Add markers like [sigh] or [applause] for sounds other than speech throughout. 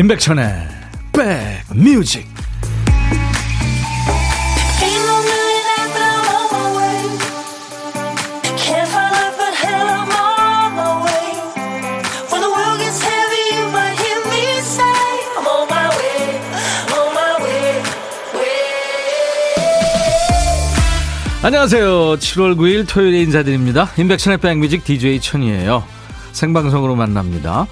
임백천의 백뮤직. 안녕하세요. 7월 9일 토요일에 인사드립니다. 임백천의 백뮤직 DJ 천이에요. 생방송으로 만납니다.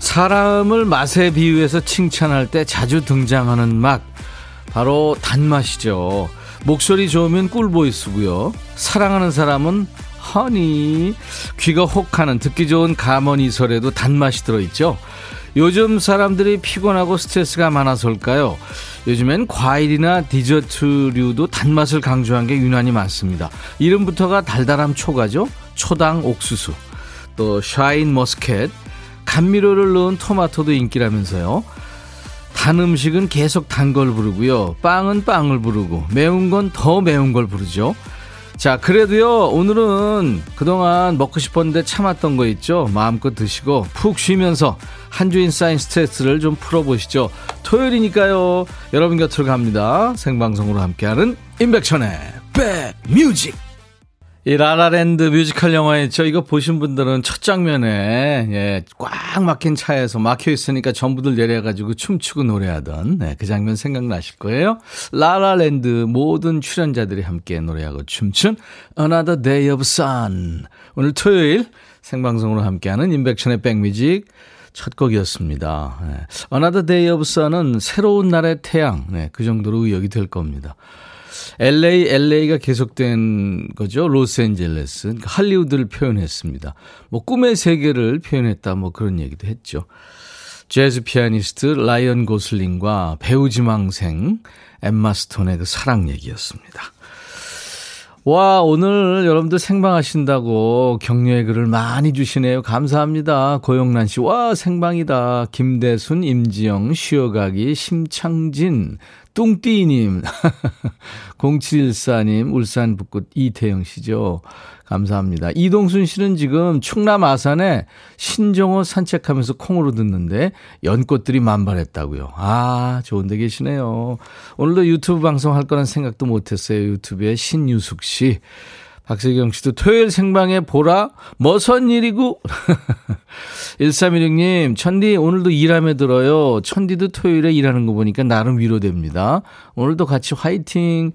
사람을 맛에 비유해서 칭찬할 때 자주 등장하는 맛, 바로 단맛이죠. 목소리 좋으면 꿀보이스고요. 사랑하는 사람은 허니, 귀가 혹하는 듣기 좋은 가머니설에도 단맛이 들어있죠. 요즘 사람들이 피곤하고 스트레스가 많아서일까요? 요즘엔 과일이나 디저트류도 단맛을 강조한 게 유난히 많습니다. 이름부터가 달달함 초가죠? 초당 옥수수. 또 샤인 머스켓, 감미료를 넣은 토마토도 인기라면서요. 단 음식은 계속 단 걸 부르고요. 빵은 빵을 부르고 매운 건 더 매운 걸 부르죠. 자, 그래도요, 오늘은 그동안 먹고 싶었는데 참았던 거 있죠? 마음껏 드시고 푹 쉬면서 한 주인 쌓인 스트레스를 좀 풀어보시죠. 토요일이니까요, 여러분 곁으로 갑니다. 생방송으로 함께하는 임백천의 백뮤직. 이 라라랜드 뮤지컬 영화였죠. 이거 보신 분들은 첫 장면에 예, 꽉 막힌 차에서 막혀 있으니까 전부들 내려가지고 춤추고 노래하던 네, 그 장면 생각나실 거예요. 라라랜드 모든 출연자들이 함께 노래하고 춤춘 Another Day of Sun. 오늘 토요일 생방송으로 함께하는 임백천의 백뮤직 첫 곡이었습니다. 네. Another Day of Sun은 새로운 날의 태양. 네, 그 정도로 의역이 될 겁니다. LA, LA가 계속된 거죠. 로스앤젤레스. 그러니까 할리우드를 표현했습니다. 뭐 꿈의 세계를 표현했다 뭐 그런 얘기도 했죠. 재즈 피아니스트 라이언 고슬링과 배우 지망생 엠마 스톤의 그 사랑 얘기였습니다. 와, 오늘 여러분들 생방하신다고 격려의 글을 많이 주시네요. 감사합니다. 고영란 씨. 와, 생방이다. 김대순, 임지영, 쉬어가기, 심창진, 뚱띠님, 0714님, [laughs] 울산 북구 이태영 씨죠. 감사합니다. 이동순 씨는 지금 충남 아산에 신정호 산책하면서 콩으로 듣는데 연꽃들이 만발했다고요. 아, 좋은 데 계시네요. 오늘도 유튜브 방송 할 거란 생각도 못 했어요. 유튜브에 신유숙 씨. 박세경 씨도 토요일 생방에 보라? 머선 일이고? 1316님, [laughs] 천디 오늘도 일하며 들어요. 천디도 토요일에 일하는 거 보니까 나름 위로됩니다. 오늘도 같이 화이팅!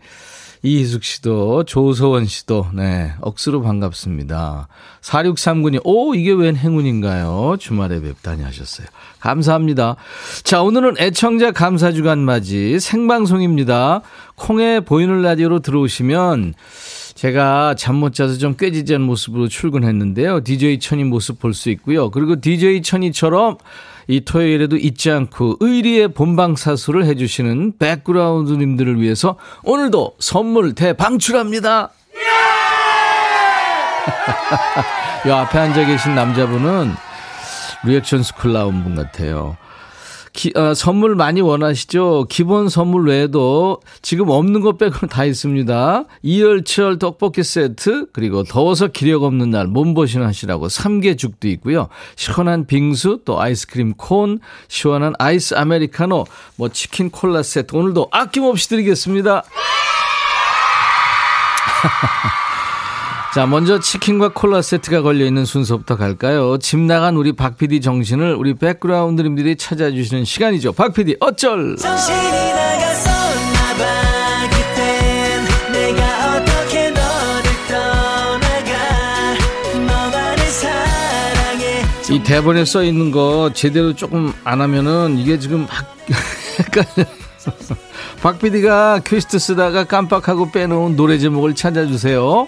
이희숙 씨도, 조서원 씨도, 네, 억수로 반갑습니다. 4639님, 오, 이게 웬 행운인가요? 주말에 뵙다니 하셨어요. 감사합니다. 자, 오늘은 애청자 감사주간 맞이 생방송입니다. 콩에 보이는 라디오로 들어오시면 제가 잠 못 자서 좀 꾀지지한 모습으로 출근했는데요. DJ 천이 모습 볼 수 있고요. 그리고 DJ 천이처럼 이 토요일에도 잊지 않고 의리의 본방사수를 해주시는 백그라운드님들을 위해서 오늘도 선물 대방출합니다. [laughs] 이 앞에 앉아 계신 남자분은 리액션 스쿨 나온 분 같아요. 기, 어, 선물 많이 원하시죠? 기본 선물 외에도 지금 없는 것 빼고는 다 있습니다. 이열치열 떡볶이 세트, 그리고 더워서 기력 없는 날 몸보신 하시라고 삼계죽도 있고요. 시원한 빙수, 또 아이스크림 콘, 시원한 아이스 아메리카노, 뭐 치킨 콜라 세트 오늘도 아낌없이 드리겠습니다. [laughs] 자, 먼저 치킨과 콜라 세트가 걸려있는 순서부터 갈까요? 집 나간 우리 박 PD 정신을 우리 백그라운드님들이 찾아주시는 시간이죠. 박 PD, 어쩔! 이 대본에 써 있는 거 제대로 조금 안 하면은 이게 지금 막 [laughs] 박 PD가 큐시트 쓰다가 깜빡하고 빼놓은 노래 제목을 찾아주세요.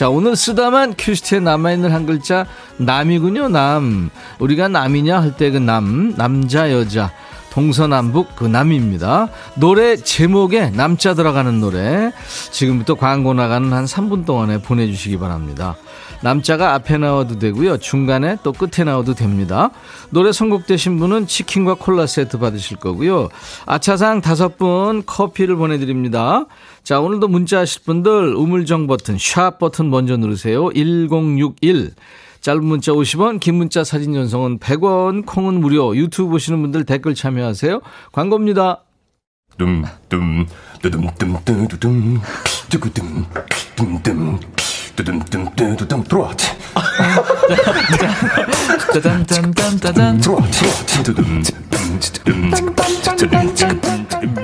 자, 오늘 쓰다만 큐시트에 남아있는 한 글자, 남이군요, 남. 우리가 남이냐 할 때 그 남, 남자, 여자. 동서남북 그 남입니다. 노래 제목에 남자 들어가는 노래. 지금부터 광고 나가는 한 3분 동안에 보내주시기 바랍니다. 남자가 앞에 나와도 되고요. 중간에 또 끝에 나와도 됩니다. 노래 선곡되신 분은 치킨과 콜라 세트 받으실 거고요. 아차상 다섯 분 커피를 보내드립니다. 자, 오늘도 문자 하실 분들 우물정 버튼, 샵 버튼 먼저 누르세요. 1061. 짧은 문자 50원, 긴 문자 사진 전송은 100원, 콩은 무료. 유튜브 보시는 분들 댓글 참여하세요. 광고입니다. 둠둠 뚜둠 뚜두둠 뚜구둠 뚜둠 뚜두둠 들어와 짜잔짠짠짠짠 들어와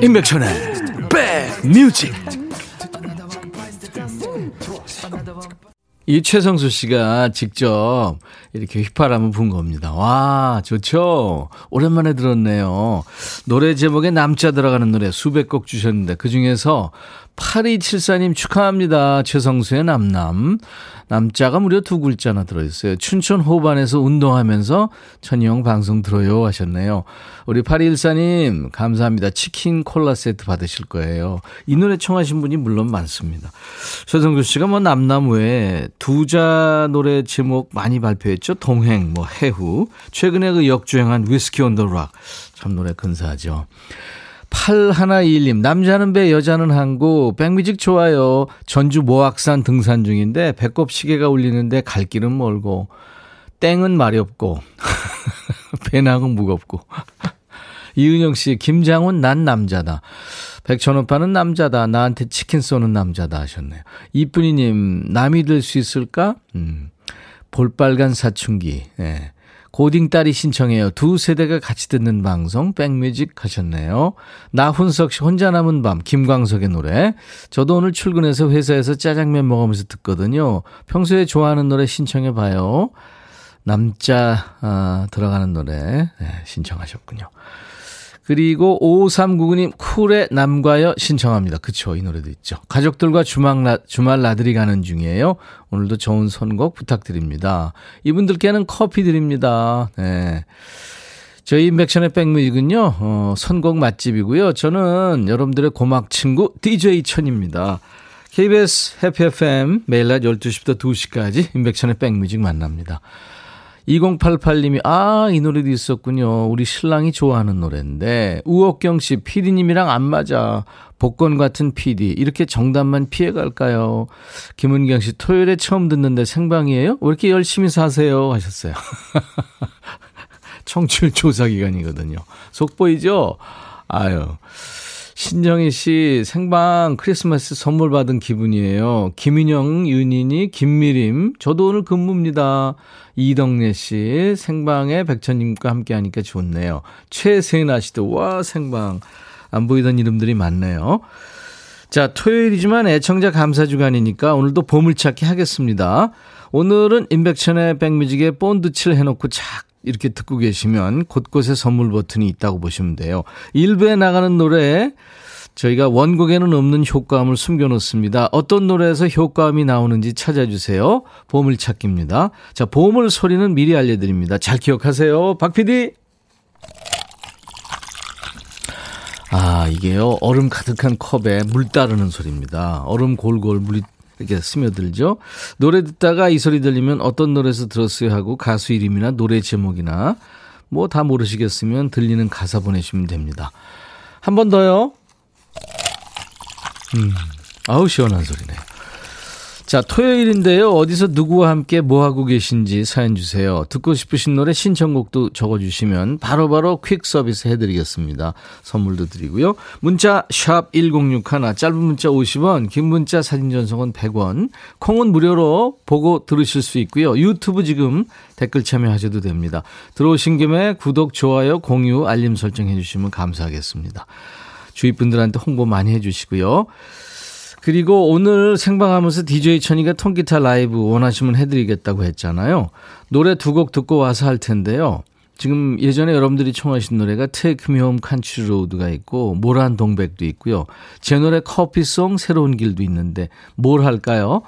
임백천의 백뮤직 이 최성수 씨가 직접 이렇게 휘파람을 분 겁니다. 와, 좋죠? 오랜만에 들었네요. 노래 제목에 남자 들어가는 노래 수백 곡 주셨는데 그 중에서 8274님 축하합니다. 최성수의 남남. 남자가 무려 두 글자나 들어있어요. 춘천 호반에서 운동하면서 천희영 방송 들어요 하셨네요. 우리 8214님 감사합니다. 치킨 콜라 세트 받으실 거예요. 이 노래 청하신 분이 물론 많습니다. 최성수 씨가 뭐 남남 외에 두자 노래 제목 많이 발표했죠. 동행, 뭐 해후. 최근에 그 역주행한 위스키 온 더 락. 참 노래 근사하죠. 8121님, 남자는 배, 여자는 항구, 백뮤직 좋아요. 전주 모악산 등산 중인데, 배꼽 시계가 울리는데 갈 길은 멀고, 땡은 말이 없고, [laughs] 배낭은 무겁고. [laughs] 이은영 씨, 김장훈, 난 남자다. 백천 오빠는 남자다. 나한테 치킨 쏘는 남자다 하셨네요. 이쁜이님, 남이 될 수 있을까? 음, 볼빨간 사춘기. 예. 고딩 딸이 신청해요. 두 세대가 같이 듣는 방송 백뮤직 하셨네요. 나훈석 씨 혼자 남은 밤 김광석의 노래. 저도 오늘 출근해서 회사에서 짜장면 먹으면서 듣거든요. 평소에 좋아하는 노래 신청해 봐요. 남자 아, 들어가는 노래 네, 신청하셨군요. 그리고 5399님 쿨의 남과여 신청합니다. 그쵸 이 노래도 있죠. 가족들과 주말, 나, 주말 나들이 가는 중이에요. 오늘도 좋은 선곡 부탁드립니다. 이분들께는 커피 드립니다. 네. 저희 인백션의 백뮤직은요, 어, 선곡 맛집이고요. 저는 여러분들의 고막 친구 DJ 천입니다. KBS 해피 FM 매일 낮 12시부터 2시까지 인백션의 백뮤직 만납니다. 2088님이, 아, 이 노래도 있었군요. 우리 신랑이 좋아하는 노래인데, 우옥경 씨, 피디님이랑 안 맞아. 복권 같은 피디. 이렇게 정답만 피해 갈까요? 김은경 씨, 토요일에 처음 듣는데 생방이에요? 왜 이렇게 열심히 사세요? 하셨어요. [laughs] 청취율 조사 기간이거든요. 속 보이죠? 아유. 신정희 씨 생방 크리스마스 선물 받은 기분이에요. 김인영, 윤인이, 김미림. 저도 오늘 근무입니다. 이덕래 씨 생방에 백천님과 함께 하니까 좋네요. 최세나 씨도 와 생방 안 보이던 이름들이 많네요. 자 토요일이지만 애청자 감사 주간이니까 오늘도 보물찾기 하겠습니다. 오늘은 임백천의 백뮤직에 본드칠 해놓고 착 이렇게 듣고 계시면 곳곳에 선물 버튼이 있다고 보시면 돼요. 일부에 나가는 노래 저희가 원곡에는 없는 효과음을 숨겨놓습니다. 어떤 노래에서 효과음이 나오는지 찾아주세요. 보물찾기입니다. 자, 보물 소리는 미리 알려드립니다. 잘 기억하세요. 박 PD. 아, 이게요. 얼음 가득한 컵에 물 따르는 소리입니다. 얼음 골골 물이 이렇게 스며들죠. 노래 듣다가 이 소리 들리면 어떤 노래에서 들었어요 하고 가수 이름이나 노래 제목이나 뭐 다 모르시겠으면 들리는 가사 보내시면 됩니다. 한 번 더요. 음, 아우 시원한 소리네요. 자, 토요일인데요. 어디서 누구와 함께 뭐 하고 계신지 사연 주세요. 듣고 싶으신 노래 신청곡도 적어 주시면 바로바로 퀵 서비스 해 드리겠습니다. 선물도 드리고요. 문자 샵 1061, 짧은 문자 50원, 긴 문자 사진 전송은 100원. 콩은 무료로 보고 들으실 수 있고요. 유튜브 지금 댓글 참여하셔도 됩니다. 들어오신 김에 구독, 좋아요, 공유, 알림 설정해 주시면 감사하겠습니다. 주위 분들한테 홍보 많이 해 주시고요. 그리고 오늘 생방하면서 DJ 천이가 통기타 라이브 원하시면 해드리겠다고 했잖아요. 노래 두 곡 듣고 와서 할 텐데요. 지금 예전에 여러분들이 청하신 노래가 Take Me Home Country Road가 있고 모란 동백도 있고요. 제 노래 커피송 새로운 길도 있는데 뭘 할까요?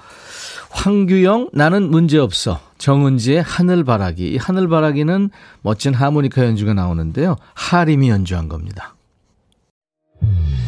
황규영 나는 문제없어. 정은지의 하늘바라기. 이 하늘바라기는 멋진 하모니카 연주가 나오는데요. 하림이 연주한 겁니다. 너의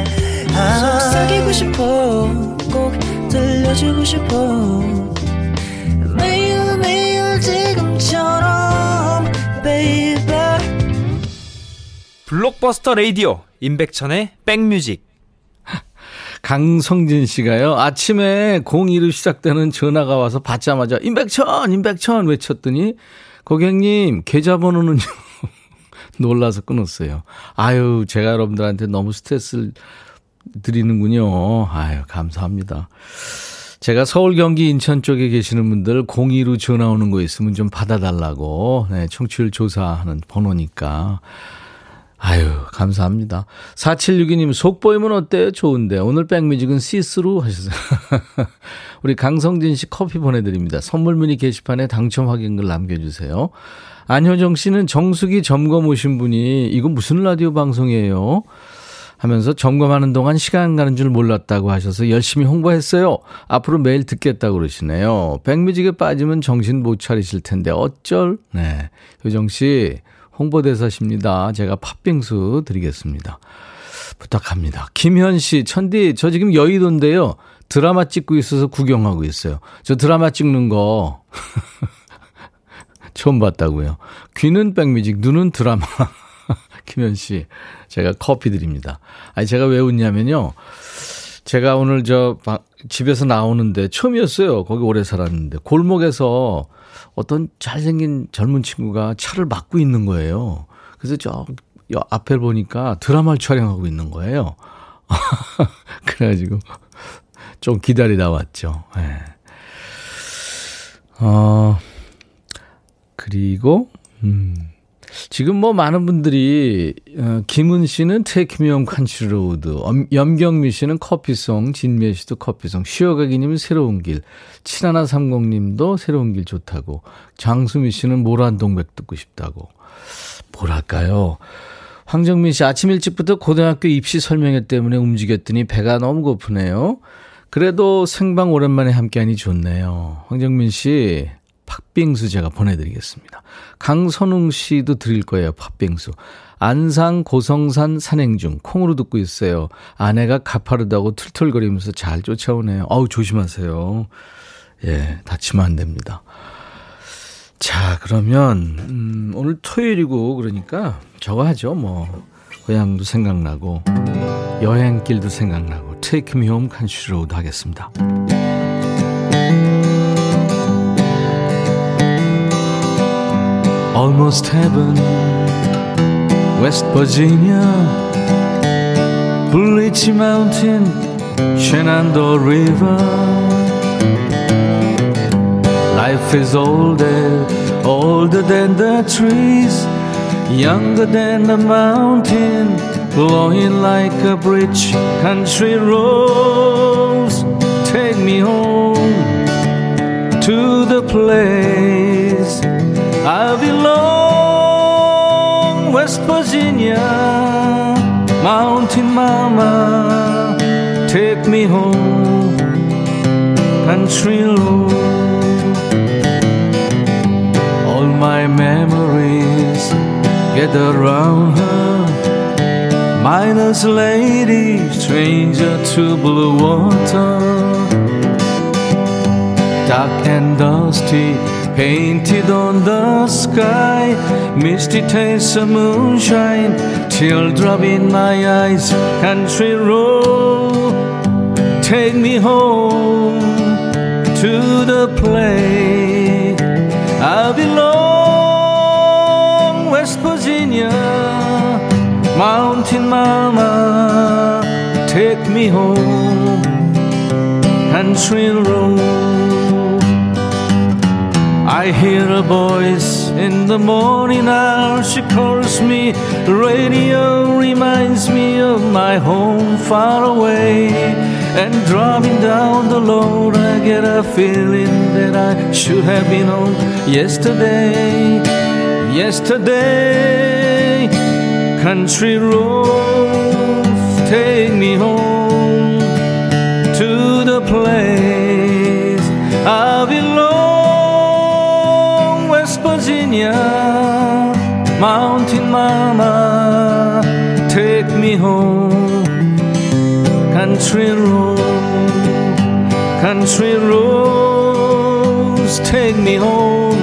속삭이고 싶어 꼭 들려주고 싶어 매일 매일 지금처럼 baby 블록버스터 레이디오 임백천의 백뮤직 [laughs] 강성진 씨가요. 아침에 02로 시작되는 전화가 와서 받자마자 임백천, 임백천 외쳤더니 고객님 계좌번호는요. [laughs] 놀라서 끊었어요. 아유, 제가 여러분들한테 너무 스트레스를 드리는군요. 아유, 감사합니다. 제가 서울, 경기, 인천 쪽에 계시는 분들 02로 전화 오는 거 있으면 좀 받아달라고, 네, 청취율 조사하는 번호니까. 아유, 감사합니다. 4762님, 속 보이면 어때요? 좋은데. 오늘 백뮤직은 시스루 하셨어요. [laughs] 우리 강성진 씨 커피 보내드립니다. 선물 문의 게시판에 당첨 확인글 남겨주세요. 안효정 씨는 정수기 점검 오신 분이, 이거 무슨 라디오 방송이에요? 하면서 점검하는 동안 시간 가는 줄 몰랐다고 하셔서 열심히 홍보했어요. 앞으로 매일 듣겠다고 그러시네요. 백뮤직에 빠지면 정신 못 차리실 텐데 어쩔? 네. 효정 씨, 홍보대사십니다. 제가 팥빙수 드리겠습니다. 부탁합니다. 김현 씨, 천디, 저 지금 여의도인데요. 드라마 찍고 있어서 구경하고 있어요. 저 드라마 찍는 거 [laughs] 처음 봤다고요. 귀는 백뮤직, 눈은 드라마. 김현 씨, 제가 커피 드립니다. 아니, 제가 왜 웃냐면요. 제가 오늘 저 집에서 나오는데 처음이었어요. 거기 오래 살았는데. 골목에서 어떤 잘생긴 젊은 친구가 차를 막고 있는 거예요. 그래서 저 앞에 보니까 드라마를 촬영하고 있는 거예요. [laughs] 그래가지고 좀 기다리다 왔죠. 네. 어, 그리고, 음, 지금 뭐 많은 분들이 어, 김은 씨는 Country Road, 염경미 씨는 커피송, 진미애 씨도 커피송, 쉬어가기님은 새로운 길, 7130님도 새로운 길 좋다고, 장수미 씨는 모란동백 듣고 싶다고. 뭐랄까요? 황정민 씨 아침 일찍부터 고등학교 입시 설명회 때문에 움직였더니 배가 너무 고프네요. 그래도 생방 오랜만에 함께하니 좋네요. 황정민 씨 팥빙수 제가 보내드리겠습니다. 강선웅 씨도 드릴 거예요. 팥빙수. 안상 고성산 산행 중 콩으로 듣고 있어요. 아내가 가파르다고 툴툴거리면서 잘 쫓아오네요. 어우 조심하세요. 예, 다치면 안 됩니다. 자, 그러면 음, 오늘 토요일이고 그러니까 저거 하죠. 뭐 고향도 생각나고 여행길도 생각나고 Me Home Country Road 하겠습니다. Almost heaven, West Virginia, Blue Ridge Mountain, Shenandoah River. Life is older, older than the trees, younger than the mountain, blowing like a bridge. Country roads, take me home to the place I belong, West Virginia, Mountain Mama, take me home, country road. All my memories gather around her. Miner's lady, stranger to blue water, dark and dusty painted on the sky, misty taste of moonshine, teardrop in my eyes, country road, take me home to the place I belong, West Virginia, Mountain Mama, take me home, country road. I hear a voice in the morning hour. She calls me. The radio reminds me of my home far away. And driving down the road, I get a feeling that I should have been home yesterday. Yesterday, country roads take me home to the place I belong. Virginia, Mountain Mama, take me home. Country road, country roads, take me home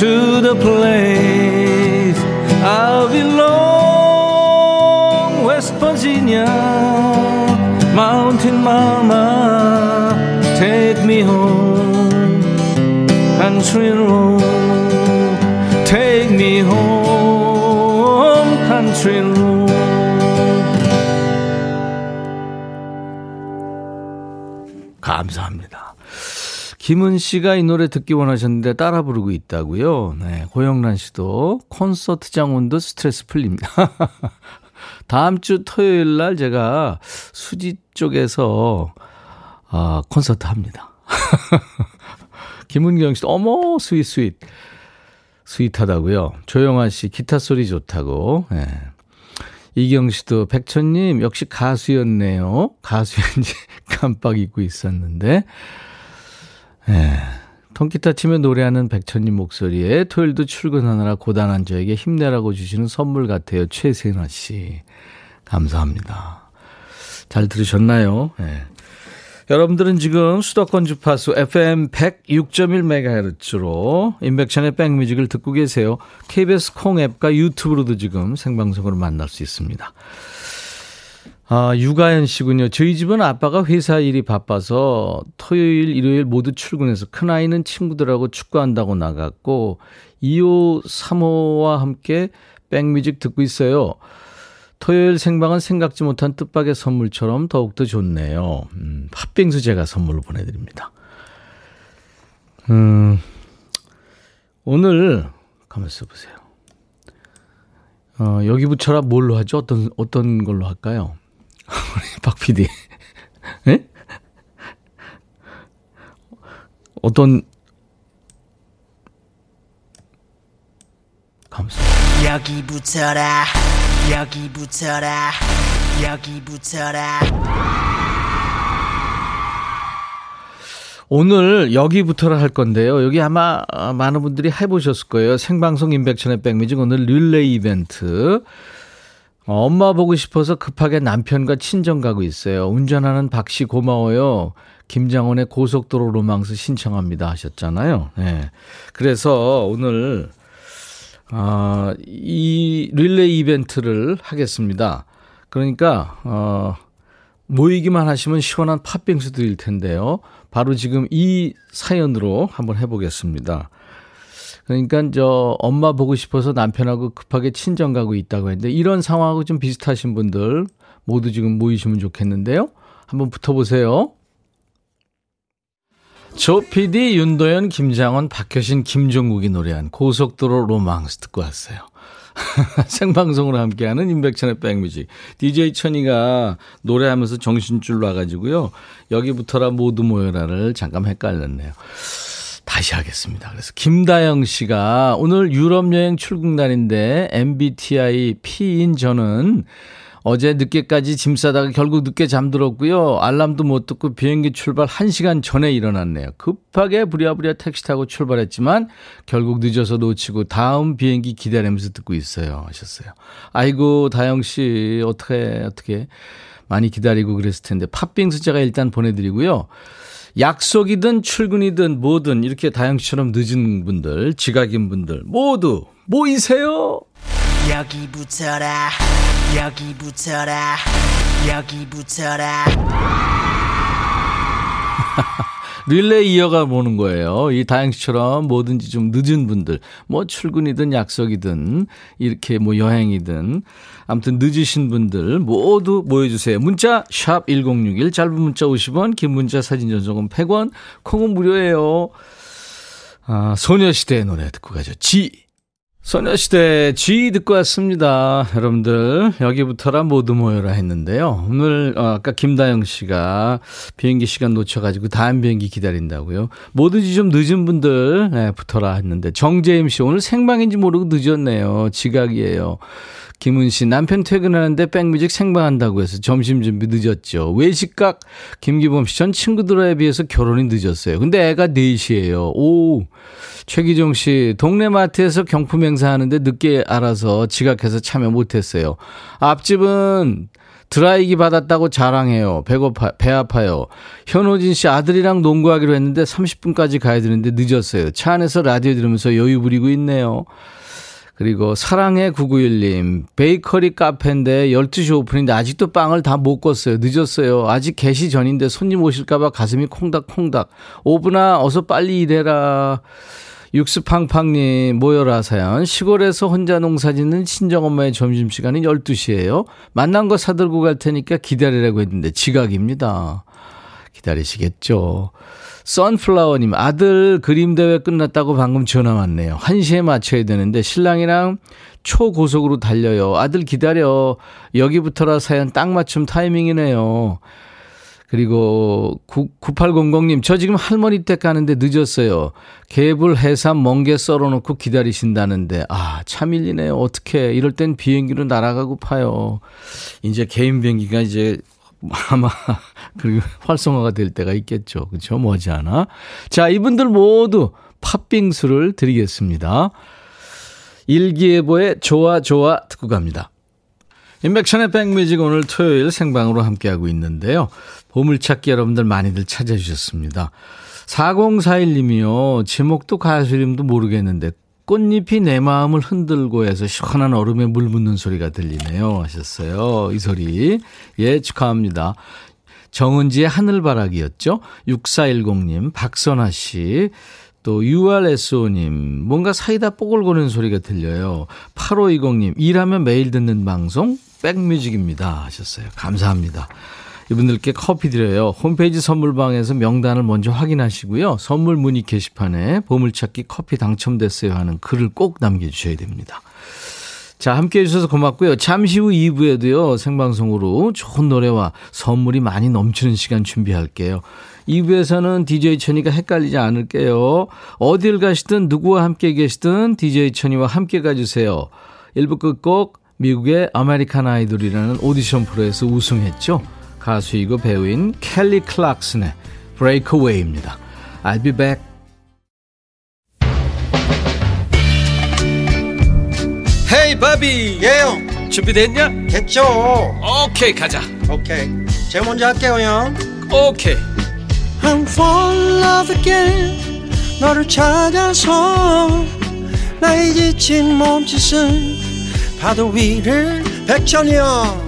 to the place I belong. West Virginia, Mountain Mama, take me home. Country road, take me home. Country road. 감사합니다. 김은 씨가 이 노래 듣기 원하셨는데 따라 부르고 있다고요. 네, 고영란 씨도 콘서트장 온듯 스트레스 풀립니다. [laughs] 다음 주 토요일 날 제가 수지 쪽에서 아, 콘서트 합니다. [laughs] 김은경 씨도 어머 스윗 스윗 스윗하다고요. 조영아 씨 기타 소리 좋다고. 네. 이경 씨도 백천님 역시 가수였네요. 가수인지 [laughs] 깜빡 잊고 있었는데. 예. 통기타 치며 노래하는 백천님 목소리에 토요일도 출근하느라 고단한 저에게 힘내라고 주시는 선물 같아요. 최세나 씨. 감사합니다. 잘 들으셨나요? 예. 여러분들은 지금 수도권 주파수 FM 106.1MHz로 인백션의 백뮤직을 듣고 계세요. KBS 콩 앱과 유튜브로도 지금 생방송으로 만날 수 있습니다. 아, 유가연 씨군요. 저희 집은 아빠가 회사 일이 바빠서 토요일, 일요일 모두 출근해서 큰아이는 친구들하고 축구한다고 나갔고 2호, 3호와 함께 백뮤직 듣고 있어요. 토요일 생방은 생각지 못한 뜻밖의 선물처럼 더욱더 좋네요. 음, 팥빙수 제가 선물로 보내드립니다. 음, 오늘, 가만있어 보세요. 어, 여기 붙여라 뭘로 하죠? 어떤, 어떤 걸로 할까요? [laughs] 박 PD. 예? 어떤, 감사합니다. 여기 붙어라 여기 붙어라 여기 붙어라 오늘 여기부터라 할 건데요. 여기 아마 많은 분들이 해보셨을 거예요. 생방송 인백천의 백뮤직 오늘 릴레이 이벤트. 어, 엄마 보고 싶어서 급하게 남편과 친정 가고 있어요. 운전하는 박씨 고마워요. 김장원의 고속도로 로망스 신청합니다 하셨잖아요. 네. 그래서 오늘 어, 이 릴레이 이벤트를 하겠습니다. 그러니까 어, 모이기만 하시면 시원한 팥빙수 드릴 텐데요. 바로 지금 이 사연으로 한번 해보겠습니다. 그러니까 저 엄마 보고 싶어서 남편하고 급하게 친정 가고 있다고 했는데 이런 상황하고 좀 비슷하신 분들 모두 지금 모이시면 좋겠는데요. 한번 붙어보세요. 조 PD, 윤도현, 김장원, 박효신, 김종국이 노래한 고속도로 로망스 듣고 왔어요. [laughs] 생방송으로 함께하는 인백천의 백뮤직. DJ 천이가 노래하면서 정신줄 놔가지고요. 여기부터라 모두 모여라를 잠깐 헷갈렸네요. 다시 하겠습니다. 그래서 김다영 씨가 오늘 유럽 여행 출국 날인데 MBTI P인 저는 어제 늦게까지 짐 싸다가 결국 늦게 잠들었고요. 알람도 못 듣고 비행기 출발 1시간 전에 일어났네요. 급하게 부랴부랴 택시 타고 출발했지만 결국 늦어서 놓치고 다음 비행기 기다리면서 듣고 있어요. 하셨어요. 아이고 다영 씨 어떻게 어떻게 많이 기다리고 그랬을 텐데 팥빙수 제가 일단 보내드리고요. 약속이든 출근이든 뭐든 이렇게 다영 씨처럼 늦은 분들, 지각인 분들 모두 모이세요. 여기 붙어라 여기 붙어라 여기 붙어라 [laughs] 릴레이 이어가 보는 거예요. 이 다영 씨처럼 뭐든지 좀 늦은 분들, 뭐 출근이든 약속이든 이렇게 뭐 여행이든 아무튼 늦으신 분들 모두 모여 주세요. 문자 샵 #1061 짧은 문자 50원, 긴 문자 사진 전송은 100원, 콩은 무료예요. 아, 소녀시대의 노래 듣고 가죠. 지. 소녀시대 G 듣고 왔습니다. 여러분들 여기부터라 모두 모여라 했는데요. 오늘 어, 아까 김다영 씨가 비행기 시간 놓쳐가지고 다음 비행기 기다린다고요. 뭐든지 좀 늦은 분들 네, 붙어라 했는데 정재임 씨 오늘 생방인지 모르고 늦었네요. 지각이에요. 김은 씨, 남편 퇴근하는데 백뮤직 생방한다고 해서 점심 준비 늦었죠. 외식각 김기범 씨, 전 친구들에 비해서 결혼이 늦었어요. 근데 애가 4시에요. 오. 최기종 씨, 동네 마트에서 경품 행사하는데 늦게 알아서 지각해서 참여 못했어요. 앞집은 드라이기 받았다고 자랑해요. 배고파, 배 아파요. 현호진 씨 아들이랑 농구하기로 했는데 30분까지 가야 되는데 늦었어요. 차 안에서 라디오 들으면서 여유 부리고 있네요. 그리고 사랑의 991님, 베이커리 카페인데 12시 오픈인데 아직도 빵을 다못 껐어요. 늦었어요. 아직 개시 전인데 손님 오실까봐 가슴이 콩닥콩닥. 오브나, 어서 빨리 일해라. 육수팡팡님 모여라 사연. 시골에서 혼자 농사 짓는 친정엄마의 점심시간은 12시예요. 만난 거 사들고 갈 테니까 기다리라고 했는데 지각입니다. 기다리시겠죠. 선플라워님, 아들 그림대회 끝났다고 방금 전화 왔네요. 1시에 맞춰야 되는데 신랑이랑 초고속으로 달려요. 아들 기다려. 여기부터라 사연 딱 맞춤 타이밍이네요. 그리고 9800님, 저 지금 할머니 댁 가는데 늦었어요. 개불, 해삼, 멍게 썰어놓고 기다리신다는데, 아, 참 일리네요. 어떻게 이럴 땐 비행기로 날아가고 파요. 이제 개인 비행기가 이제 아마 [laughs] 그리고 활성화가 될 때가 있겠죠. 그렇죠? 머지않아. 자, 이분들 모두 팥빙수를 드리겠습니다. 일기예보의 좋아 좋아 듣고 갑니다. 인백션의 백뮤직 오늘 토요일 생방으로 함께하고 있는데요. 보물찾기 여러분들 많이들 찾아주셨습니다. 4041님이요. 제목도 가수 이름도 모르겠는데 꽃잎이 내 마음을 흔들고 해서 시원한 얼음에 물 붓는 소리가 들리네요. 하셨어요. 이 소리. 예, 축하합니다. 정은지의 하늘바라기였죠. 6410님, 박선아 씨, 또 URSO님, 뭔가 사이다 뽀글거리는 소리가 들려요. 8520님, 일하면 매일 듣는 방송, 백뮤직입니다. 하셨어요. 감사합니다. 이분들께 커피 드려요. 홈페이지 선물방에서 명단을 먼저 확인하시고요. 선물 문의 게시판에 보물찾기 커피 당첨됐어요 하는 글을 꼭 남겨주셔야 됩니다. 자, 함께 해주셔서 고맙고요. 잠시 후 2부에도요, 생방송으로 좋은 노래와 선물이 많이 넘치는 시간 준비할게요. 2부에서는 DJ 천이가 헷갈리지 않을게요. 어딜 가시든 누구와 함께 계시든 DJ 천이와 함께 가주세요. 1부 끝곡 미국의 American Idol이라는 오디션 프로에서 우승했죠. 가수이고 배우인 켈리 클락슨의 Breakaway입니다. I'll be back. Hey Bobby. 예 형. 준비됐냐? 됐죠. 오케이 가자. 오케이. 제가 먼저 할게요 형. 오케이. I'm fall in love again. 너를 찾아서 나의 지친 몸짓은 파도 위를 백천이 형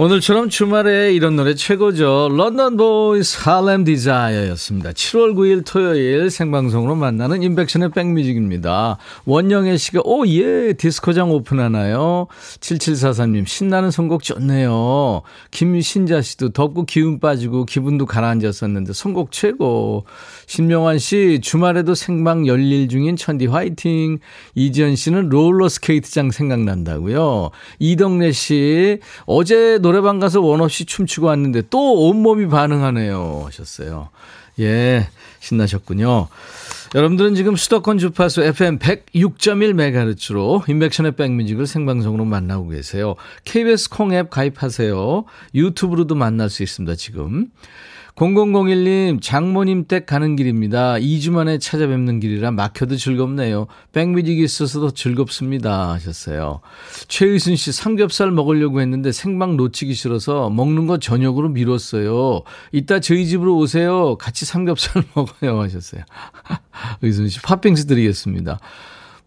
오늘처럼 주말에 이런 노래 최고죠. 런던 보이스 Harlem Desire였습니다. 7월 9일 토요일 생방송으로 만나는 임백천의 백뮤직입니다. 원영애 씨가 oh yeah 디스코장 오픈하나요? 7743님 신나는 선곡 좋네요. 김신자 씨도 덥고 기운 빠지고 기분도 가라앉았었는데 선곡 최고. 신명환 씨 주말에도 생방 열일 중인 천디 화이팅. 이지연 씨는 롤러 스케이트장 생각난다고요. 이덕래 씨 어제 노래방 가서 원 없이 춤추고 왔는데 또 온몸이 반응하네요. 하셨어요. 예, 신나셨군요. 여러분들은 지금 수도권 주파수 FM 106.1MHz로 인백션의 백뮤직을 생방송으로 만나고 계세요. KBS 콩 앱 가입하세요. 유튜브로도 만날 수 있습니다, 지금. 0001님, 장모님 댁 가는 길입니다. 2주 만에 찾아뵙는 길이라 막혀도 즐겁네요. 백뮤직이 있어서도 즐겁습니다. 하셨어요. 최의순 씨, 삼겹살 먹으려고 했는데 생방 놓치기 싫어서 먹는 거 저녁으로 미뤘어요. 이따 저희 집으로 오세요. 같이 삼겹살 [laughs] 먹어요. 하셨어요. [laughs] 의순 씨, 팥빙수 드리겠습니다.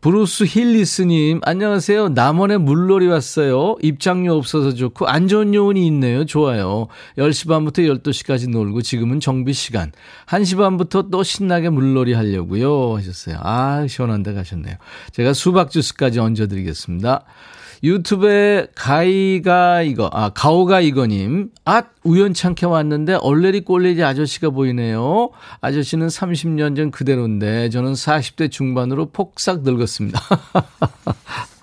브루스 윌리스님, 안녕하세요. 남원에 물놀이 왔어요. 입장료 없어서 좋고, 안전요원이 있네요. 좋아요. 10시 반부터 12시까지 놀고, 지금은 정비 시간. 1시 반부터 또 신나게 물놀이 하려고요. 하셨어요. 아, 시원한 데 가셨네요. 제가 수박 주스까지 얹어드리겠습니다. 유튜브에 가이가 이거, 아, 가오가 이거님. 아, 우연찮게 왔는데 얼레리 꼴레리 아저씨가 보이네요. 아저씨는 30년 전 그대로인데 저는 40대 중반으로 폭삭 늙었습니다. [laughs]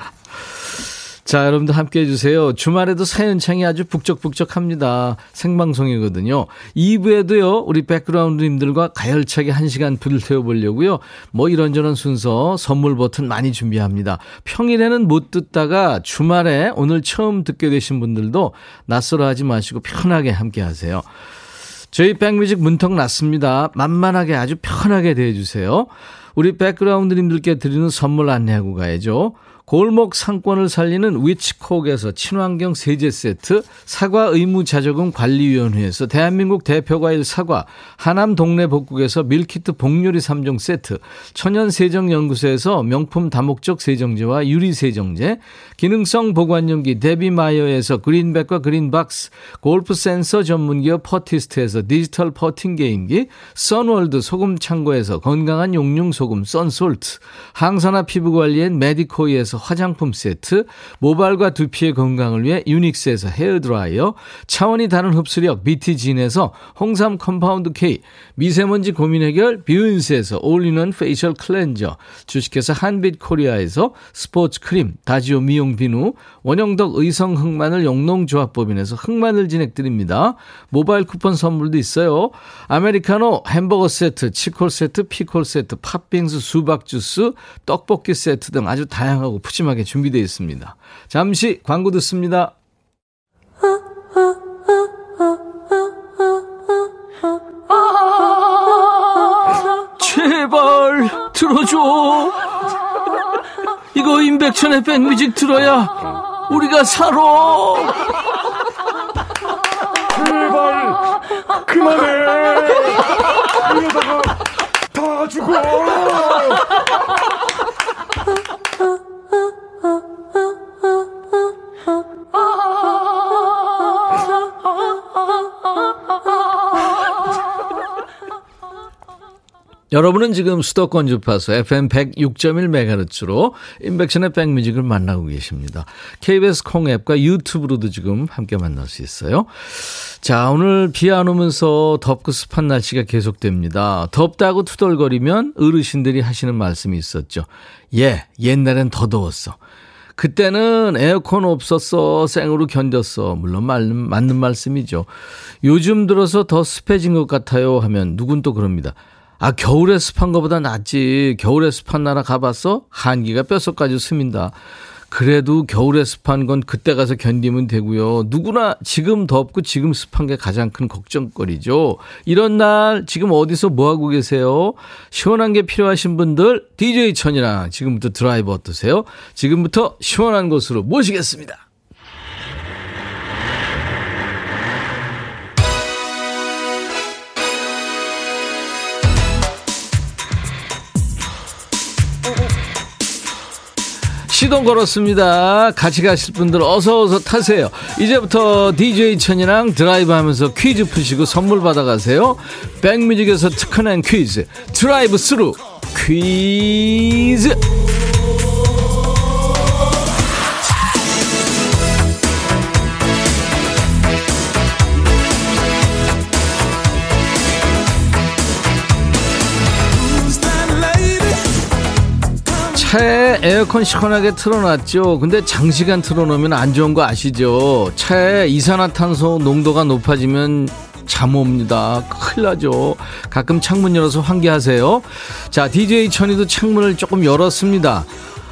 자, 여러분들 함께 해주세요. 주말에도 사연창이 아주 북적북적합니다. 생방송이거든요. 2부에도요, 우리 백그라운드님들과 가열차게 1시간 불을 태워보려고요. 뭐 이런저런 순서, 선물 버튼 많이 준비합니다. 평일에는 못 듣다가 주말에 오늘 처음 듣게 되신 분들도 낯설어 하지 마시고 편하게 함께 하세요. 저희 백뮤직 문턱 났습니다. 만만하게 아주 편하게 대해주세요. 우리 백그라운드님들께 드리는 선물 안내하고 가야죠. 골목 상권을 살리는 위치콕에서 친환경 세제 세트, 사과 의무 자조금 관리위원회에서 대한민국 대표 과일 사과, 하남 동네 복국에서 밀키트 복요리 3종 세트, 천연 세정 연구소에서 명품 다목적 세정제와 유리 세정제, 기능성 보관용기 데비마이어에서 그린백과 그린박스, 골프 센서 전문기업 퍼티스트에서 디지털 퍼팅 게임기, 선월드 소금 창고에서 건강한 용융 소금 썬솔트, 항산화 피부 관리엔 메디코이에서 화장품 세트, 모발과 두피의 건강을 위해 유닉스에서 헤어드라이어, 차원이 다른 흡수력 비티진에서 홍삼 compound K, 미세먼지 고민 해결 뷰인스에서 올인원 페이셜 클렌저, 주식회사 한빛 코리아에서 스포츠 크림, 다지오 미용 비누, 원형덕 의성 흑마늘 영농조합법인에서 흑마늘 진액 드립니다. 모바일 쿠폰 선물도 있어요. 아메리카노 햄버거 세트, 치콜 세트, 피콜 세트, 팥빙수, 수박 주스, 떡볶이 세트 등 아주 다양하고 푸짐하게 준비되어 있습니다. 잠시 광고 듣습니다. 제발 들어줘. 이거 임백천의 백뮤직 들어야 우리가 살아. 제발 그만해 이러다가 다 죽어 여러분은 지금 수도권 주파수 FM 106.1MHz로 인백션의 백뮤직을 만나고 계십니다. KBS 콩앱과 유튜브로도 지금 함께 만날 수 있어요. 자, 오늘 비 안 오면서 덥고 습한 날씨가 계속됩니다. 덥다고 투덜거리면 어르신들이 하시는 말씀이 있었죠. 예, 옛날엔 더 더웠어. 그때는 에어컨 없었어. 생으로 견뎠어. 물론 맞는, 맞는 말씀이죠. 요즘 들어서 더 습해진 것 같아요. 하면 누군 또 그럽니다. 아, 겨울에 습한 것보다 낫지. 겨울에 습한 나라 가봤어? 한기가 뼛속까지 스민다. 그래도 겨울에 습한 건 그때 가서 견디면 되고요. 누구나 지금 덥고 지금 습한 게 가장 큰 걱정거리죠. 이런 날 지금 어디서 뭐 하고 계세요? 시원한 게 필요하신 분들 DJ 천이랑 지금부터 드라이브 어떠세요? 지금부터 시원한 곳으로 모시겠습니다. 시동 걸었습니다. 같이 가실 분들 어서 어서 타세요. 이제부터 DJ 천이랑 드라이브 하면서 퀴즈 푸시고 선물 받아가세요. 백뮤직에서 특허낸 퀴즈 드라이브 스루 퀴즈 에어컨 시원하게 틀어놨죠. 근데 장시간 틀어놓으면 안 좋은 거 아시죠? 차에 이산화탄소 농도가 높아지면 잠 옵니다. 큰일 나죠. 가끔 창문 열어서 환기하세요. 자, DJ 천이도 창문을 조금 열었습니다.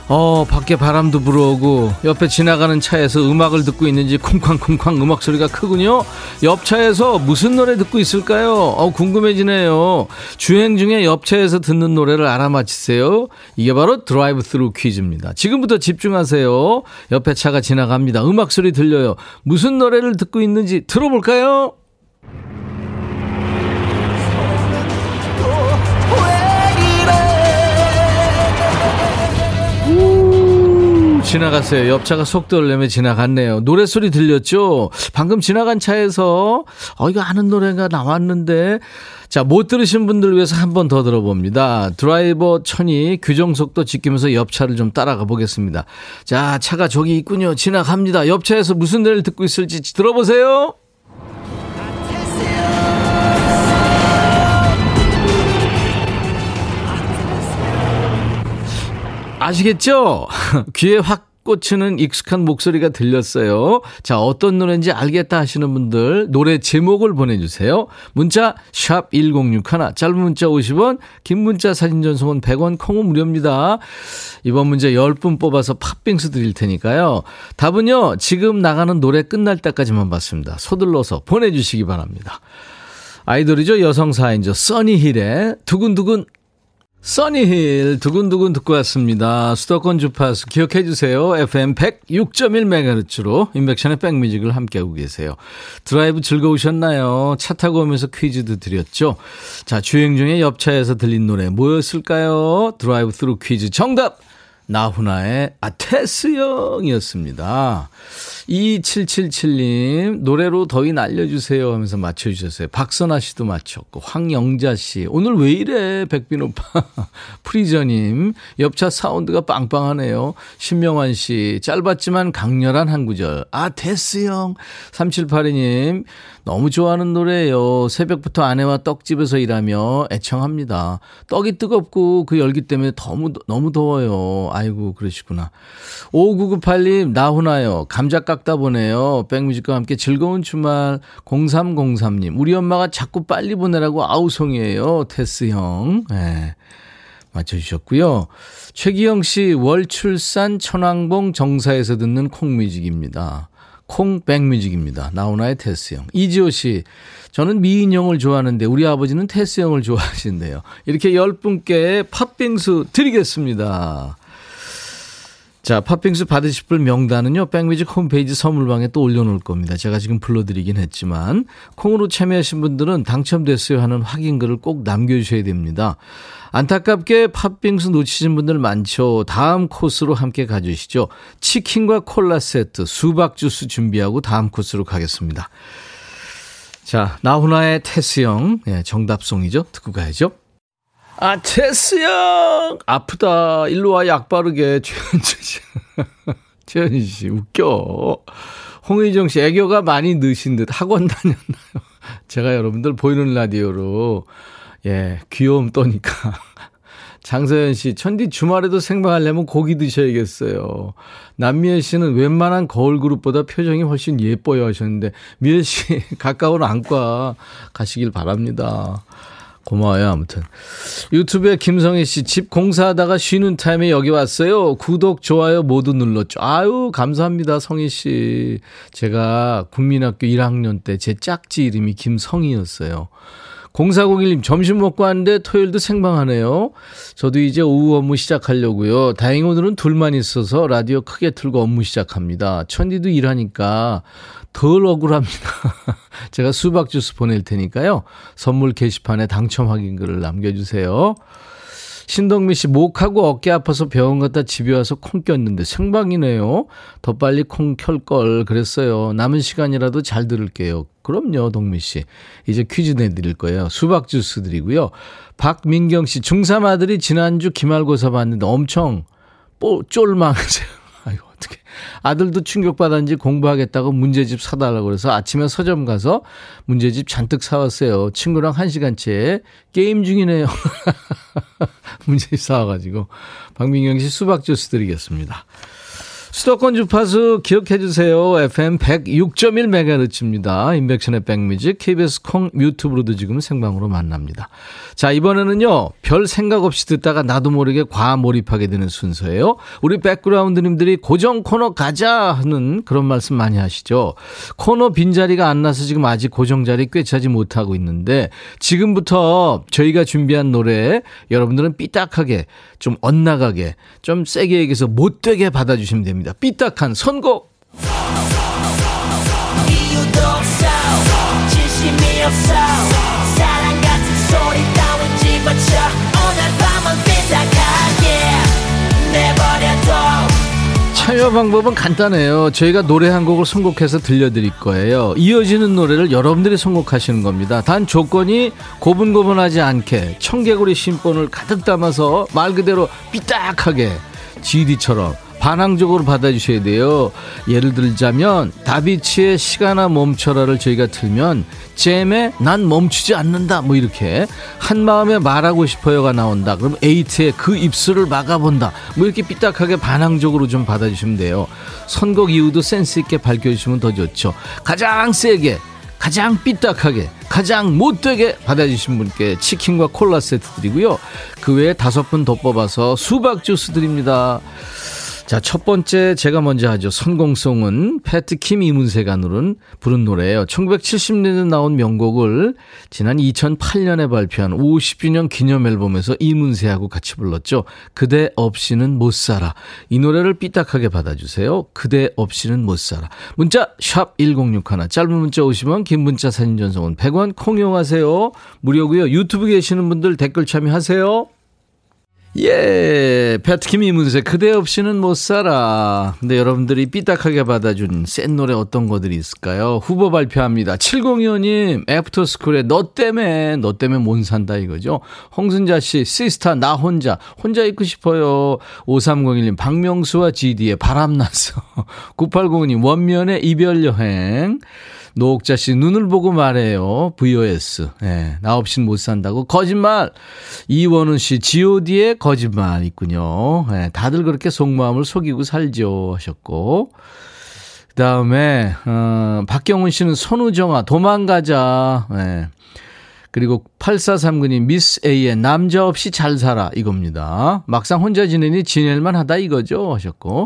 어, 밖에 바람도 불어오고 옆에 지나가는 차에서 음악을 듣고 있는지 쿵쾅쿵쾅 음악 소리가 크군요. 옆 차에서 무슨 노래 듣고 있을까요? 어, 궁금해지네요. 주행 중에 옆 차에서 듣는 노래를 알아맞히세요. 이게 바로 드라이브 스루 퀴즈입니다. 지금부터 집중하세요. 옆에 차가 지나갑니다. 음악 소리 들려요. 무슨 노래를 듣고 있는지 들어볼까요? 지나갔어요. 옆차가 속도를 내며 지나갔네요. 노래소리 들렸죠? 방금 지나간 차에서, 어, 이거 아는 노래가 나왔는데. 자, 못 들으신 분들 위해서 한 번 더 들어봅니다. 드라이버 천이 규정속도 지키면서 옆차를 좀 따라가 보겠습니다. 자, 차가 저기 있군요. 지나갑니다. 옆차에서 무슨 노래를 듣고 있을지 들어보세요. 아시겠죠? [laughs] 귀에 확 꽂히는 익숙한 목소리가 들렸어요. 자, 어떤 노래인지 알겠다 하시는 분들 노래 제목을 보내주세요. 문자 1061, 짧은 문자 50원, 긴 문자 사진 전송은 100원, 콩은 무료입니다. 이번 문제 10분 뽑아서 팥빙수 드릴 테니까요. 답은요, 지금 나가는 노래 끝날 때까지만 받습니다. 서둘러서 보내주시기 바랍니다. 아이돌이죠. 여성 사인조 써니힐의 두근두근 써니힐 두근두근 듣고 왔습니다. 수도권 주파수 기억해 주세요. FM 106.1MHz로 인백션의 백뮤직을 함께하고 계세요. 드라이브 즐거우셨나요? 차 타고 오면서 퀴즈도 드렸죠. 자, 주행 중에 옆차에서 들린 노래 뭐였을까요? 드라이브 스루 퀴즈 정답! 나훈아의 아 테스형이었습니다. 2777님, 노래로 더위 알려주세요 하면서 맞춰주셨어요. 박선아 씨도 맞췄고, 황영자 씨, 오늘 왜 이래, 백빈 오빠. [laughs] 프리저님, 옆차 사운드가 빵빵하네요. 신명환 씨, 짧았지만 강렬한 한 구절. 아, 테스형. 3782님, 너무 좋아하는 노래예요. 새벽부터 아내와 떡집에서 일하며 애청합니다. 떡이 뜨겁고 그 열기 때문에 너무, 너무 더워요. 아이고, 그러시구나. 5998님, 나훈아요. 감자 깎다 보내요. 백뮤직과 함께 즐거운 주말. 0303님, 우리 엄마가 자꾸 빨리 보내라고 아우성이에요. 테스 형. 네. 맞춰주셨고요. 최기영 씨, 월출산 천왕봉 정사에서 듣는 콩뮤직입니다. 콩 백뮤직입니다. 나훈아의 테스 형. 이지호 씨, 저는 미인형을 좋아하는데 우리 아버지는 테스 형을 좋아하신대요. 이렇게 열 분께 팥빙수 드리겠습니다. 자, 팥빙수 받으실 분 명단은요, 백뮤직 홈페이지 선물방에 또 올려놓을 겁니다. 제가 지금 불러드리긴 했지만, 콩으로 참여하신 분들은 당첨됐어요 하는 확인글을 꼭 남겨주셔야 됩니다. 안타깝게 팥빙수 놓치신 분들 많죠. 다음 코스로 함께 가주시죠. 치킨과 콜라 세트, 수박 주스 준비하고 다음 코스로 가겠습니다. 자, 나훈아의 테스형, 예, 정답송이죠. 듣고 가야죠. 아, 테스 형! 아프다. 일로 와, 약 바르게. [laughs] 최현지 씨. [laughs] 최현지 씨, 웃겨. 홍의정 씨, 애교가 많이 느신 듯 학원 다녔나요? [laughs] 제가 여러분들 보이는 라디오로, 예, 귀여움 떠니까. 장서연 씨, 천디 주말에도 생방하려면 고기 드셔야겠어요. 남미애 씨는 웬만한 거울 그룹보다 표정이 훨씬 예뻐요 하셨는데, 미애 씨, 가까운 안과 가시길 바랍니다. 고마워요, 아무튼. 유튜브에 김성희 씨, 집 공사하다가 쉬는 타임에 여기 왔어요. 구독, 좋아요 모두 눌렀죠. 아유, 감사합니다, 성희 씨. 제가 국민학교 1학년 때 제 짝지 이름이 김성희였어요. 0401님, 점심 먹고 왔는데 토요일도 생방하네요. 저도 이제 오후 업무 시작하려고요. 다행히 오늘은 둘만 있어서 라디오 크게 틀고 업무 시작합니다. 천디도 일하니까 덜 억울합니다. [laughs] 제가 수박 주스 보낼 테니까요. 선물 게시판에 당첨 확인 글을 남겨주세요. 신동미 씨, 목하고 어깨 아파서 병원 갔다 집에 와서 콩 꼈는데 생방이네요. 더 빨리 콩 켤 걸 그랬어요. 남은 시간이라도 잘 들을게요. 그럼요, 동미 씨. 이제 퀴즈 내드릴 거예요. 수박 주스 드리고요. 박민경 씨, 중3 아들이 지난주 기말고사 봤는데 엄청 뽀, 쫄망하세요. [laughs] 아이고, 어떻게. 아들도 충격받았는지 공부하겠다고 문제집 사달라고 그래서 아침에 서점 가서 문제집 잔뜩 사왔어요. 친구랑 한 시간째 게임 중이네요. [laughs] 문제집 사와가지고. 박민경 씨 수박 주스 드리겠습니다. 수도권 주파수 기억해 주세요. FM 106.1MHz입니다. 인백션의 백뮤직 KBS 콩 유튜브로도 지금 생방으로 만납니다. 자, 이번에는요. 별 생각 없이 듣다가 나도 모르게 과몰입하게 되는 순서예요. 우리 백그라운드님들이 고정 코너 가자 하는 그런 말씀 많이 하시죠. 코너 빈자리가 안 나서 지금 아직 고정 자리 꿰차지 못하고 있는데 지금부터 저희가 준비한 노래 여러분들은 삐딱하게 좀 엇나가게 좀 세게 얘기해서 못되게 받아주시면 됩니다. 삐딱한 선곡. 참여 방법은 간단해요. 저희가 노래 한 곡을 선곡해서 들려드릴 거예요. 이어지는 노래를 여러분들이 선곡하시는 겁니다. 단 조건이 고분고분하지 않게 청개구리 신본을 가득 담아서 말 그대로 삐딱하게 GD처럼 반항적으로 받아주셔야 돼요. 예를 들자면 다비치의 시간아 멈춰라를 저희가 틀면 잼에 난 멈추지 않는다 뭐 이렇게 한 마음에 말하고 싶어요가 나온다. 그럼 에이트의 그 입술을 막아본다. 뭐 이렇게 삐딱하게 반항적으로 좀 받아주시면 돼요. 선곡 이유도 센스 있게 밝혀주시면 더 좋죠. 가장 세게 가장 삐딱하게 가장 못되게 받아주신 분께 치킨과 콜라 세트 드리고요. 그 외에 다섯 분 더 뽑아서 수박 주스 드립니다. 자, 첫 번째 제가 먼저 하죠. 선공송은 패트킴 이문세가 누른 부른 노래예요. 1970년대 나온 명곡을 지난 2008년에 발표한 50주년 기념 앨범에서 이문세하고 같이 불렀죠. 그대 없이는 못 살아. 이 노래를 삐딱하게 받아주세요. 그대 없이는 못 살아. 문자 샵 1061, 짧은 문자 50원, 긴 문자 사진 전송은 100원 콩 이용하세요. 무료고요. 유튜브 계시는 분들 댓글 참여하세요. 예, 패트킴 이문세 그대 없이는 못 살아. 근데 여러분들이 삐딱하게 받아준 센 노래 어떤 거들이 있을까요? 후보 발표합니다. 702호님, 애프터스쿨의 너 때문에 너 때문에 못 산다 이거죠. 홍순자 씨, 시스타 나 혼자 혼자 있고 싶어요. 5301님, 박명수와 GD의 바람 났어. [laughs] 9805님, 원면의 이별 여행. 노옥자 씨 눈을 보고 말해요. VOS. 예, 나 없이는 못 산다고. 거짓말. 이원훈 씨 G.O.D의 거짓말 있군요. 예, 다들 그렇게 속마음을 속이고 살죠 하셨고. 그다음에 어, 박경훈 씨는 손우정아 도망가자. 예. 그리고 8439님 미스 A의 남자 없이 잘 살아 이겁니다. 막상 혼자 지내니 지낼만 하다 이거죠 하셨고.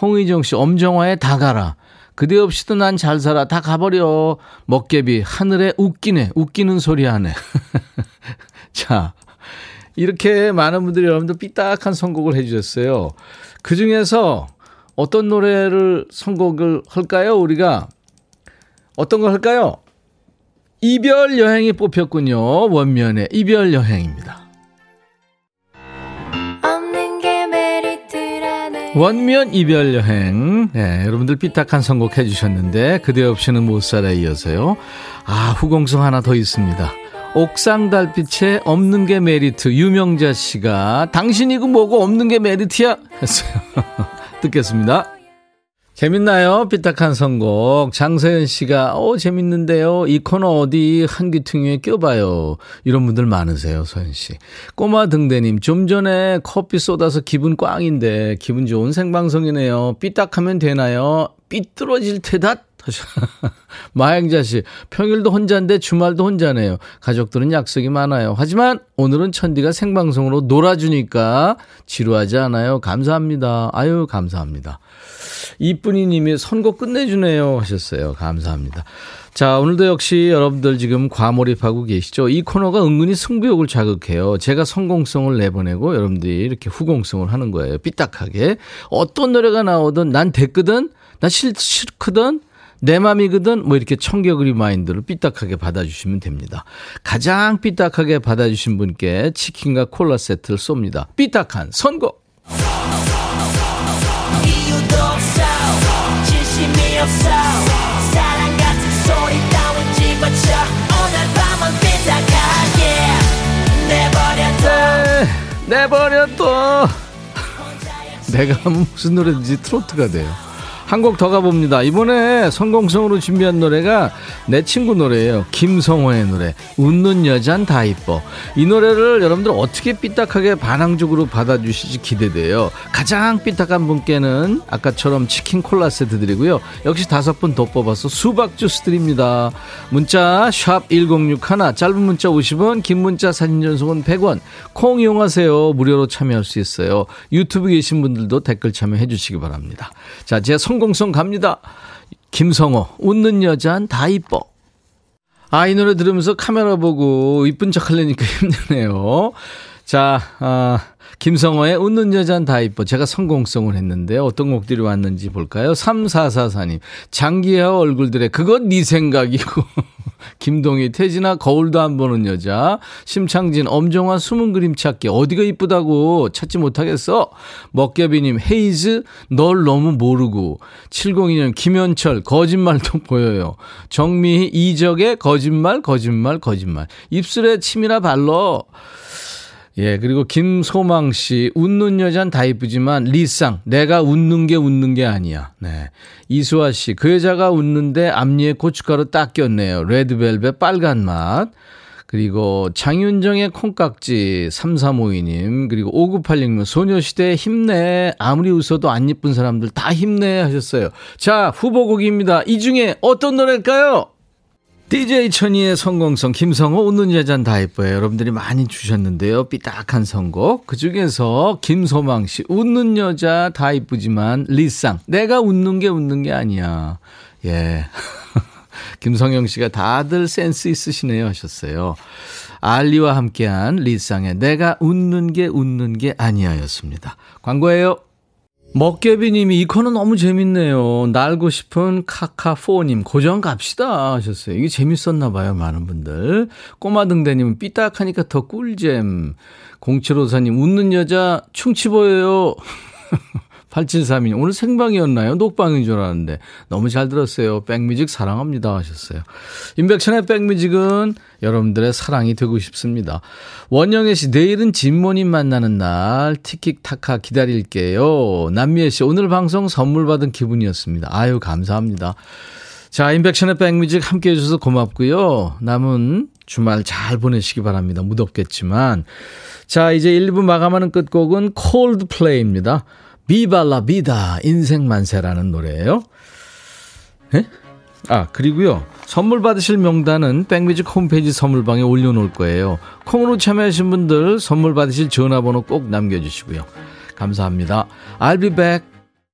홍의정 씨 엄정화의 다 가라. 그대 없이도 난 잘 살아. 다 가버려. 먹개비, 하늘에 웃기네. 웃기는 소리 하네. [laughs] 자, 이렇게 많은 분들이 여러분들 삐딱한 선곡을 해주셨어요. 그 중에서 어떤 노래를 선곡을 할까요? 우리가 어떤 걸 할까요? 이별 여행이 뽑혔군요. 원면의 이별 여행입니다. 원면 이별 여행. 네, 여러분들 삐딱한 선곡 해주셨는데 그대 없이는 못 살아 이어서요. 아 후공성 하나 더 있습니다. 옥상 달빛에 없는 게 메리트 유명자 씨가 당신이고 뭐고 없는 게 메리트야 했어요. [laughs] 듣겠습니다. 재밌나요? 삐딱한 선곡. 장서연 씨가, 어, 재밌는데요. 이 코너 어디 한 귀퉁이에 껴봐요. 이런 분들 많으세요, 서연 씨. 꼬마 등대님, 좀 전에 커피 쏟아서 기분 꽝인데, 기분 좋은 생방송이네요. 삐딱하면 되나요? 삐뚤어질 테다? 하셔. [laughs] 마행자 씨, 평일도 혼자인데 주말도 혼자네요. 가족들은 약속이 많아요. 하지만 오늘은 천디가 생방송으로 놀아주니까 지루하지 않아요. 감사합니다. 아유, 감사합니다. 이쁜이 님이 선곡 끝내주네요 하셨어요. 감사합니다. 자, 오늘도 역시 여러분들 지금 과몰입하고 계시죠? 이 코너가 은근히 승부욕을 자극해요. 제가 성공성을 내보내고 여러분들이 이렇게 후공성을 하는 거예요. 삐딱하게. 어떤 노래가 나오든 난 됐거든? 나 싫, 싫거든? 내 맘이거든? 뭐 이렇게 청개구리 마인드를 삐딱하게 받아주시면 됩니다. 가장 삐딱하게 받아주신 분께 치킨과 콜라 세트를 쏩니다. 삐딱한 오늘 밤은 삐딱하게 내버려둬. [laughs] 내가 무슨 노래든지 트로트가 돼요. 한 곡 더 가봅니다. 이번에 성공성으로 준비한 노래가 내 친구 노래예요. 김성호의 노래. 웃는 여잔 다 이뻐. 이 노래를 여러분들 어떻게 삐딱하게 반항적으로 받아주실지 기대돼요. 가장 삐딱한 분께는 아까처럼 치킨 콜라 세트 드리고요. 역시 다섯 분 더 뽑아서 수박 주스 드립니다. 문자 샵 1061, 짧은 문자 50원, 긴 문자 사진 전송은 100원. 콩 이용하세요. 무료로 참여할 수 있어요. 유튜브 계신 분들도 댓글 참여해 주시기 바랍니다. 자, 제 성 공성 갑니다. 김성호, 웃는 여잔 다 이뻐. 아, 이 노래 들으면서 카메라 보고 이쁜 척 하려니까 [laughs] 힘드네요. 자, 아, 김성호의 웃는 여잔 다 이뻐. 제가 성공성을 했는데 어떤 곡들이 왔는지 볼까요? 3444님. 장기하 얼굴들의 그건 네 생각이고. [laughs] 김동희, 태진아, 거울도 안 보는 여자. 심창진, 엄정화, 숨은 그림 찾기. 어디가 이쁘다고 찾지 못하겠어? 먹개비님, 헤이즈, 널 너무 모르고. 702년, 김현철, 거짓말도 [laughs] 보여요. 정미희, 이적의 거짓말, 거짓말, 거짓말. 입술에 침이나 발러. 예, 그리고 김소망 씨, 웃는 여잔 다 이쁘지만, 리쌍, 내가 웃는 게 웃는 게 아니야. 네. 이수아 씨, 그 여자가 웃는데 앞니에 고춧가루 딱 꼈네요. 레드벨벳 빨간 맛. 그리고 장윤정의 콩깍지 3352님 그리고 5986님 소녀시대 힘내 아무리 웃어도 안 예쁜 사람들 다 힘내 하셨어요. 자 후보곡입니다. 이 중에 어떤 노래일까요? DJ 천이의 성공성 김성호 웃는 여잔 다 예뻐요. 여러분들이 많이 주셨는데요. 삐딱한 선곡. 그중에서 김소망 씨 웃는 여자 다 이쁘지만 리쌍 내가 웃는 게 웃는 게 아니야. 예. [laughs] 김성영 씨가 다들 센스 있으시네요 하셨어요. 알리와 함께한 리쌍의 내가 웃는 게 웃는 게 아니야였습니다. 광고예요. 먹개비님이 이 코너 너무 재밌네요. 날고 싶은 카카포님 고정 갑시다 하셨어요. 이게 재밌었나 봐요 많은 분들. 꼬마등대님은 삐딱하니까 더 꿀잼. 0754님 웃는 여자 충치 보여요. [laughs] 8732님, 오늘 생방이었나요? 녹방인 줄 알았는데. 너무 잘 들었어요. 백뮤직 사랑합니다. 하셨어요. 인백션의 백뮤직은 여러분들의 사랑이 되고 싶습니다. 원영애 씨, 내일은 진모님 만나는 날. 티킥타카 기다릴게요. 남미애 씨, 오늘 방송 선물 받은 기분이었습니다. 아유, 감사합니다. 자, 인백션의 백뮤직 함께 해주셔서 고맙고요. 남은 주말 잘 보내시기 바랍니다. 무덥겠지만. 자, 이제 1부 마감하는 끝곡은 콜드플레이입니다. 비발라 비다 인생 만세라는 노래예요. 예? 아 그리고요 선물 받으실 명단은 백뮤직 홈페이지 선물방에 올려놓을 거예요. 콩으로 참여하신 분들 선물 받으실 전화번호 꼭 남겨주시고요. 감사합니다. I'll be back.